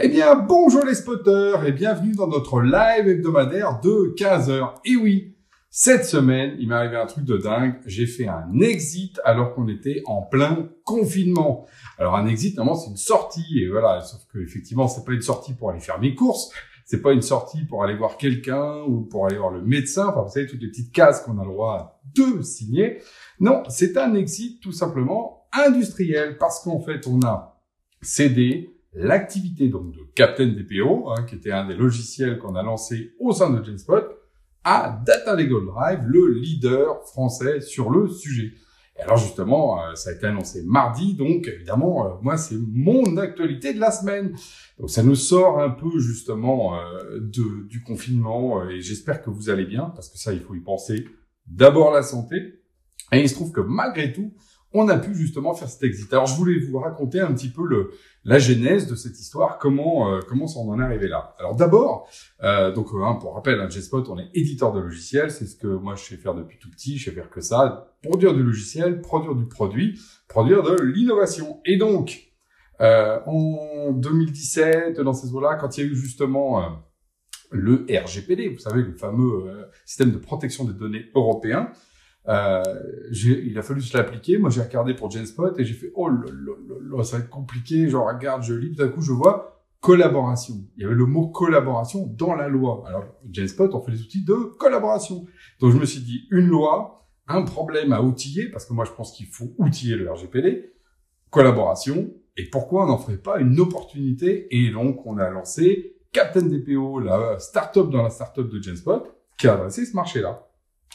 Eh bien, bonjour les spotters et bienvenue dans notre live hebdomadaire de 15h. Et oui, cette semaine, il m'est arrivé un truc de dingue. J'ai fait un exit alors qu'on était en plein confinement. Alors un exit, normalement, c'est une sortie et voilà. Sauf que effectivement, c'est pas une sortie pour aller faire mes courses. C'est pas une sortie pour aller voir quelqu'un ou pour aller voir le médecin. Enfin, vous savez, toutes les petites cases qu'on a le droit de signer. Non, c'est un exit tout simplement industriel parce qu'en fait, on a cédé l'activité donc de Captain DPO, hein, qui était un des logiciels qu'on a lancé au sein de Genspot, à Data Legal Drive, le leader français sur le sujet. Et alors justement, euh, ça a été annoncé mardi, donc évidemment, euh, moi c'est mon actualité de la semaine. Donc ça nous sort un peu justement euh, de, du confinement et j'espère que vous allez bien, parce que ça il faut y penser. D'abord la santé. Et il se trouve que malgré tout, on a pu justement faire cet exit. Alors je voulais vous raconter un petit peu le, la genèse de cette histoire, comment euh, comment ça en est arrivé là. Alors d'abord, euh, donc hein, pour rappel, hein, G-Spot, on est éditeur de logiciels, c'est ce que moi je sais faire depuis tout petit, je sais faire que ça, produire du logiciel, produire du produit, produire de l'innovation. Et donc euh, en 2017, dans ces eaux-là, quand il y a eu justement euh, le RGPD, vous savez, le fameux euh, système de protection des données européen, euh, il a fallu se l'appliquer. Moi, j'ai regardé pour Genspot et j'ai fait oh là, là, ça va être compliqué. Je regarde, je lis, tout à coup, je vois collaboration. Il y avait le mot collaboration dans la loi. Alors, Genspot, on fait des outils de collaboration. Donc, je me suis dit une loi, un problème à outiller, parce que moi, je pense qu'il faut outiller le RGPD, collaboration. Et pourquoi on n'en ferait pas une opportunité? Et donc, on a lancé Captain DPO, la startup dans la startup de Genspot, qui a adressé ce marché-là.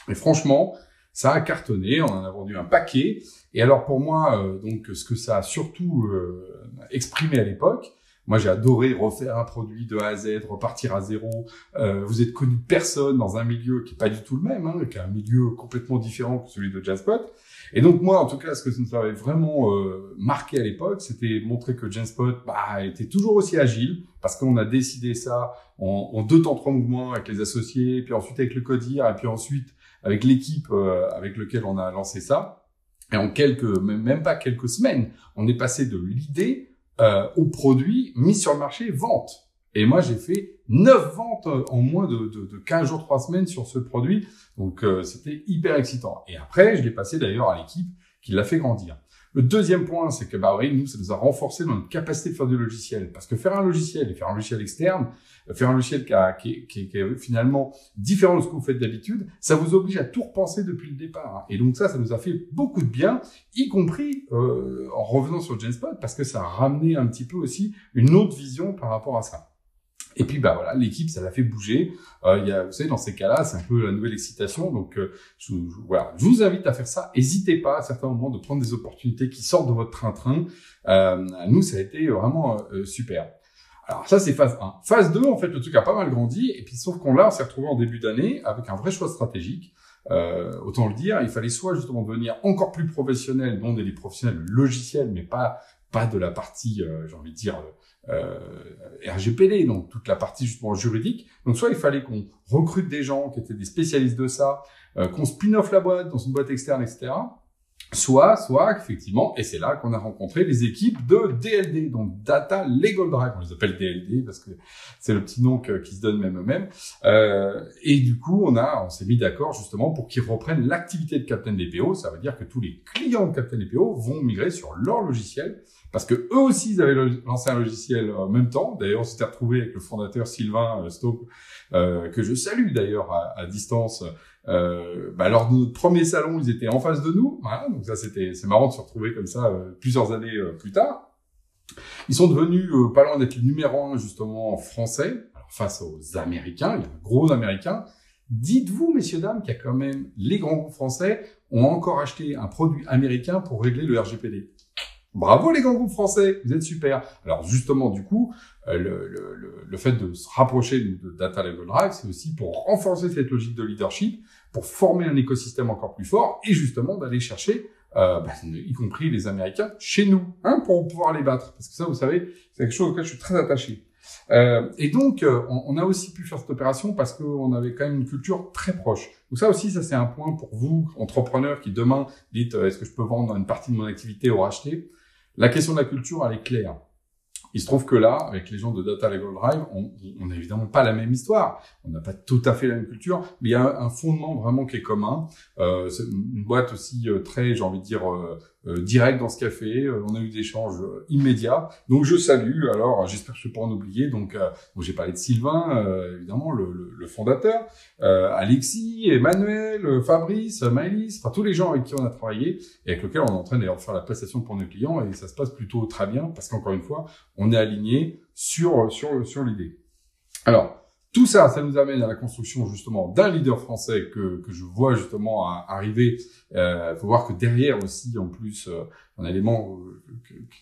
Et franchement, ça a cartonné, on en a vendu un paquet. Et alors pour moi, euh, donc ce que ça a surtout euh, exprimé à l'époque, moi j'ai adoré refaire un produit de A à Z, repartir à zéro. Euh, vous êtes connu personne dans un milieu qui est pas du tout le même, hein, qui est un milieu complètement différent que celui de Jazzpot. Et donc moi, en tout cas, ce que ça nous avait vraiment marqué à l'époque, c'était montrer que Genspot bah, était toujours aussi agile, parce qu'on a décidé ça en, en, deux temps trois mouvements avec les associés, puis ensuite avec le codir, et puis ensuite avec l'équipe euh, avec lequel on a lancé ça. Et en quelques, même pas quelques semaines, on est passé de l'idée euh, au produit mis sur le marché, vente. Et moi, j'ai fait 9 ventes en moins de, de, de 15 jours, 3 semaines sur ce produit. Donc, euh, c'était hyper excitant. Et après, je l'ai passé d'ailleurs à l'équipe qui l'a fait grandir. Le deuxième point, c'est que bah oui, nous, ça nous a renforcé dans notre capacité de faire du logiciel. Parce que faire un logiciel et faire un logiciel externe, faire un logiciel qui, qui, est finalement différent de ce que vous faites d'habitude, ça vous oblige à tout repenser depuis le départ. Et donc ça, ça nous a fait beaucoup de bien, y compris euh, en revenant sur Genspot, parce que ça a ramené un petit peu aussi une autre vision par rapport à ça. Et puis bah voilà, l'équipe, ça l'a fait bouger. Euh, y a, vous savez, dans ces cas-là, c'est un peu la nouvelle excitation. Donc euh, je, voilà, je vous invite à faire ça. N'hésitez pas à certains moments de prendre des opportunités qui sortent de votre train-train. Euh, nous, ça a été vraiment euh, super. Alors ça, c'est phase 1. Phase 2, en fait, le truc a pas mal grandi. Et puis sauf qu'on là, on s'est retrouvé en début d'année avec un vrai choix stratégique. Euh, autant le dire, il fallait soit justement devenir encore plus professionnel, dont des professionnels logiciels, mais pas pas de la partie, j'ai envie de dire, euh, RGPD, donc toute la partie justement juridique. Donc soit il fallait qu'on recrute des gens qui étaient des spécialistes de ça, euh, qu'on spin-off la boîte dans une boîte externe, etc. Soit, soit effectivement, et c'est là qu'on a rencontré les équipes de DLD, donc Data Legal Drive. On les appelle DLD parce que c'est le petit nom qui se donne même eux-mêmes. Euh, et du coup, on a, on s'est mis d'accord justement pour qu'ils reprennent l'activité de Captain DPO. Ça veut dire que tous les clients de Captain DPO vont migrer sur leur logiciel parce que eux aussi ils avaient lancé un logiciel en même temps. D'ailleurs, on s'était retrouvé avec le fondateur Sylvain euh, euh, que je salue d'ailleurs à, distance. Euh, bah, lors de notre premier salon, ils étaient en face de nous. Voilà, donc ça c'était c'est marrant de se retrouver comme ça euh, plusieurs années euh, plus tard. Ils sont devenus pas loin d'être le numéro un justement français, alors face aux Américains, les gros Américains. Dites-vous, messieurs dames, qu'il y a quand même les grands français ont encore acheté un produit américain pour régler le RGPD. Bravo les grands groupes français, vous êtes super. Alors justement, du coup, euh, le, le, le, fait de se rapprocher de Data Level Drive, c'est aussi pour renforcer cette logique de leadership, pour former un écosystème encore plus fort et justement d'aller chercher, euh, bah, y compris les Américains, chez nous, hein, pour pouvoir les battre. Parce que ça, vous savez, c'est quelque chose auquel je suis très attaché. Euh, et donc, euh, on, on, a aussi pu faire cette opération parce qu'on avait quand même une culture très proche. Donc ça aussi, ça c'est un point pour vous, entrepreneurs, qui demain dites, est-ce que je peux vendre une partie de mon activité ou racheter la question de la culture, elle est claire. Il se trouve que là, avec les gens de Data Legal Drive, on n'a évidemment pas la même histoire. On n'a pas tout à fait la même culture, mais il y a un fondement vraiment qui est commun. Euh, c'est une boîte aussi euh, très, j'ai envie de dire, euh, direct dans ce café. Euh, on a eu des échanges euh, immédiats. Donc je salue. Alors j'espère que je ne vais pas en oublier. Donc j'ai parlé de Sylvain, évidemment le, le, le fondateur, Alexis, Emmanuel, Fabrice, Maëlys, enfin tous les gens avec qui on a travaillé et avec lesquels on est en train d'ailleurs de faire la prestation pour nos clients et ça se passe plutôt très bien parce qu'encore une fois on est aligné sur sur sur l'idée. Alors tout ça, ça nous amène à la construction justement d'un leader français que, que je vois justement arriver. Il euh, faut voir que derrière aussi, en plus, euh, un élément euh,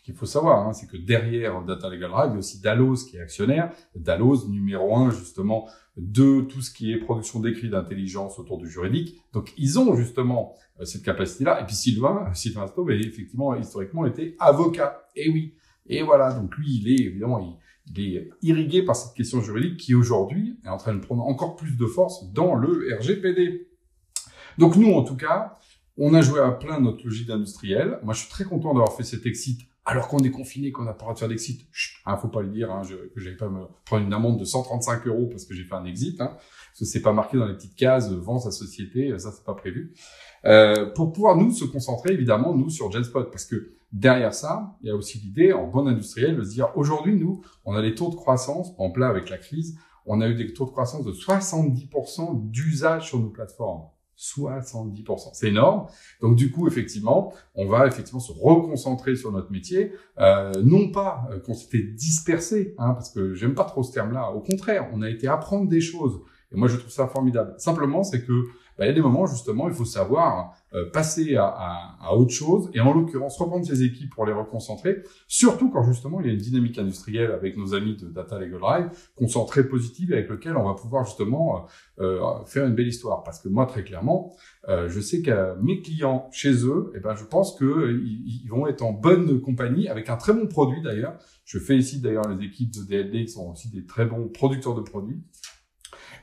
qu'il faut savoir, hein, c'est que derrière Data Legal Drive, il y a aussi Dallos qui est actionnaire. Dallos, numéro un justement de tout ce qui est production d'écrits d'intelligence autour du juridique. Donc ils ont justement euh, cette capacité-là. Et puis Sylvain, Sylvain Staub, effectivement historiquement était avocat. Et oui. Et voilà. Donc lui, il est évidemment, il, est irrigué par cette question juridique qui aujourd'hui est en train de prendre encore plus de force dans le RGPD. Donc nous, en tout cas, on a joué à plein notre logique industrielle. Moi, je suis très content d'avoir fait cet exit alors qu'on est confiné, qu'on n'a pas le droit de faire d'exit. Hein, faut pas le dire, hein, je, que j'avais pas me prendre une amende de 135 euros parce que j'ai fait un exit. Hein, parce que c'est pas marqué dans les petites cases euh, vend sa société, euh, ça c'est pas prévu. Euh, pour pouvoir nous se concentrer évidemment nous sur Genspot parce que derrière ça, il y a aussi l'idée en bon industriel de se dire aujourd'hui nous, on a des taux de croissance en plein avec la crise, on a eu des taux de croissance de 70% d'usage sur nos plateformes. 70%. C'est énorme. Donc du coup, effectivement, on va effectivement se reconcentrer sur notre métier, euh, non pas euh, qu'on s'était dispersé, hein, parce que j'aime pas trop ce terme-là. Au contraire, on a été apprendre des choses. Et moi, je trouve ça formidable. Simplement, c'est que bah, il y a des moments justement, il faut savoir euh, passer à, autre chose et en l'occurrence reprendre ses équipes pour les reconcentrer. Surtout quand justement il y a une dynamique industrielle avec nos amis de Data Legal Drive, très positive avec lequel on va pouvoir justement euh, euh, faire une belle histoire. Parce que moi très clairement, je sais que mes clients chez eux, eh ben je pense que ils, vont être en bonne compagnie avec un très bon produit d'ailleurs. Je félicite d'ailleurs les équipes de DLD qui sont aussi des très bons producteurs de produits.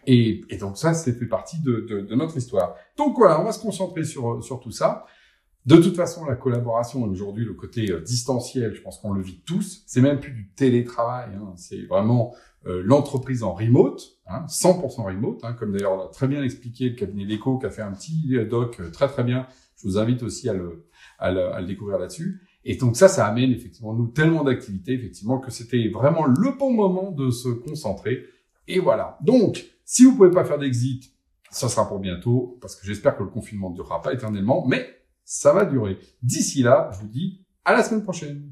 Et, et donc ça, c'est fait partie de, de, de, notre histoire. Donc voilà, on va se concentrer sur, sur tout ça. De toute façon, la collaboration aujourd'hui, le côté euh, distanciel, je pense qu'on le vit tous. C'est même plus du télétravail, hein, c'est vraiment euh, l'entreprise en remote, hein, 100% remote, hein, comme d'ailleurs l'a très bien expliqué le cabinet Leco qui a fait un petit euh, doc très très bien. Je vous invite aussi à le, à le, à le découvrir là-dessus. Et donc ça, ça amène effectivement nous tellement d'activités, effectivement, que c'était vraiment le bon moment de se concentrer. Et voilà. Donc, si vous pouvez pas faire d'exit, ça sera pour bientôt, parce que j'espère que le confinement ne durera pas éternellement, mais ça va durer. D'ici là, je vous dis à la semaine prochaine.